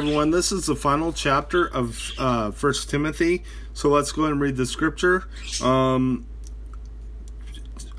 everyone this is the final chapter of uh, first timothy so let's go ahead and read the scripture. Um,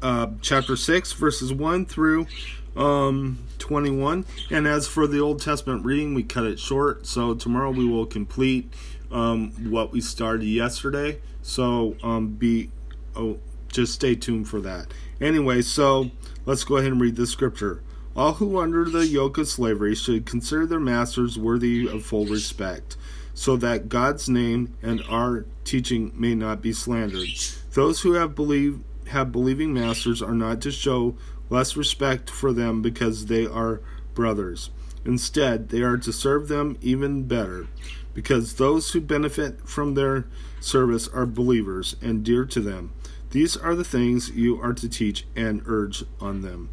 uh, chapter 6 verses 1 through um, 21 and as for the old testament reading we cut it short so tomorrow we will complete um, what we started yesterday. So um, be oh just stay tuned for that. Anyway so let's go ahead and read the scripture all who under the yoke of slavery should consider their masters worthy of full respect, so that God's name and our teaching may not be slandered. Those who have believe have believing masters are not to show less respect for them because they are brothers. Instead, they are to serve them even better, because those who benefit from their service are believers and dear to them. These are the things you are to teach and urge on them.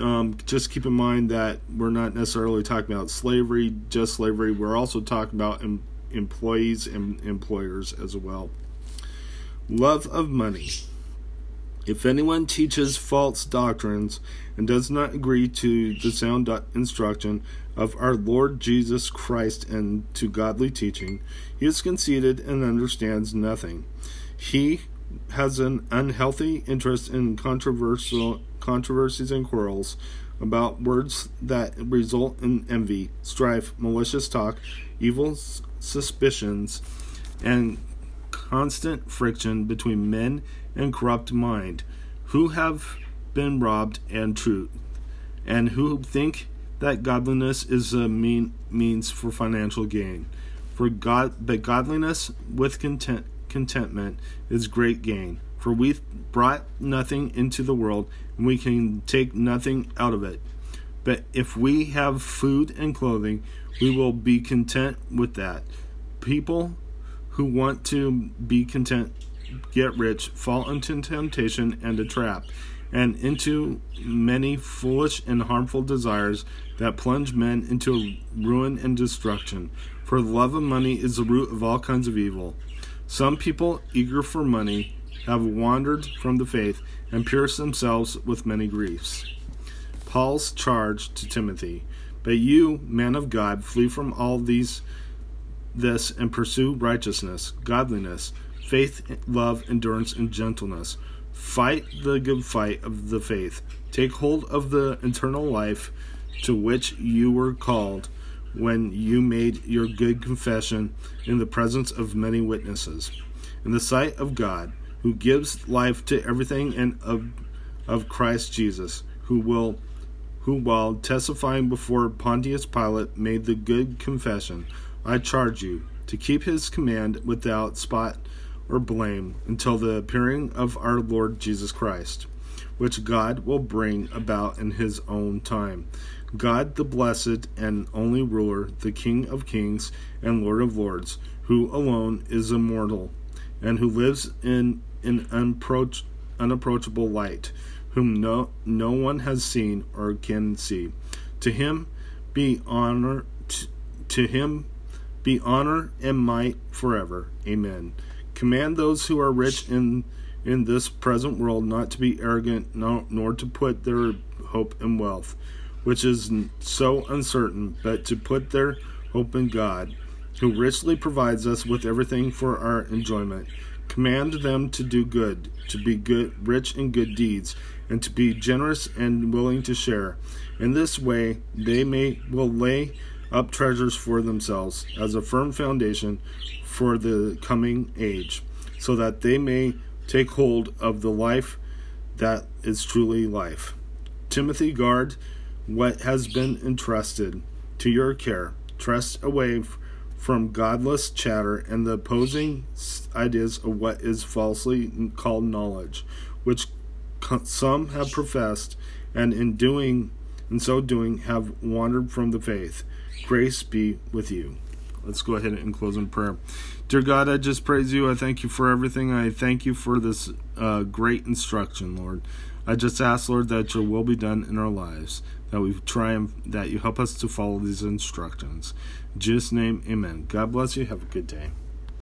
Um, just keep in mind that we're not necessarily talking about slavery, just slavery. We're also talking about em- employees and employers as well. Love of money. If anyone teaches false doctrines and does not agree to the sound instruction of our Lord Jesus Christ and to godly teaching, he is conceited and understands nothing. He has an unhealthy interest in controversial controversies and quarrels about words that result in envy, strife, malicious talk, evil suspicions, and constant friction between men and corrupt mind, who have been robbed and truth, and who think that godliness is a mean means for financial gain. For God, but godliness with content, contentment is great gain. For we've brought nothing into the world, and we can take nothing out of it. But if we have food and clothing, we will be content with that. People who want to be content get rich fall into temptation and a trap, and into many foolish and harmful desires that plunge men into ruin and destruction. For the love of money is the root of all kinds of evil. Some people, eager for money, have wandered from the faith and pierced themselves with many griefs. Paul's charge to Timothy But you, man of God, flee from all these this and pursue righteousness, godliness, faith, love, endurance, and gentleness. Fight the good fight of the faith. Take hold of the eternal life to which you were called when you made your good confession in the presence of many witnesses. In the sight of God, who gives life to everything and of, of Christ Jesus, who will who while testifying before Pontius Pilate made the good confession, I charge you to keep his command without spot or blame until the appearing of our Lord Jesus Christ, which God will bring about in his own time. God, the blessed and only ruler, the King of kings and Lord of lords, who alone is immortal, and who lives in in unapproach, unapproachable light, whom no, no one has seen or can see. To him be honor to him be honor and might forever. Amen. Command those who are rich in in this present world not to be arrogant nor, to put their hope in wealth, which is so uncertain, but to put their hope in God, who richly provides us with everything for our enjoyment. Command them to do good, to be good, rich in good deeds, and to be generous and willing to share. In this way, they may will lay up treasures for themselves as a firm foundation for the coming age, so that they may take hold of the life that is truly life. Timothy, guard what has been entrusted to your care. Trust away from godless chatter and the opposing ideas of what is falsely called knowledge, which some have professed, and in doing in so doing have wandered from the faith. Grace be with you. Let's go ahead and close in prayer. Dear God, I just praise you. I thank you for everything. I thank you for this uh, great instruction, Lord. I just ask, Lord, that your will be done in our lives, that we triumph, that you help us to follow these instructions. In Jesus' name, amen. God bless you. Have a good day.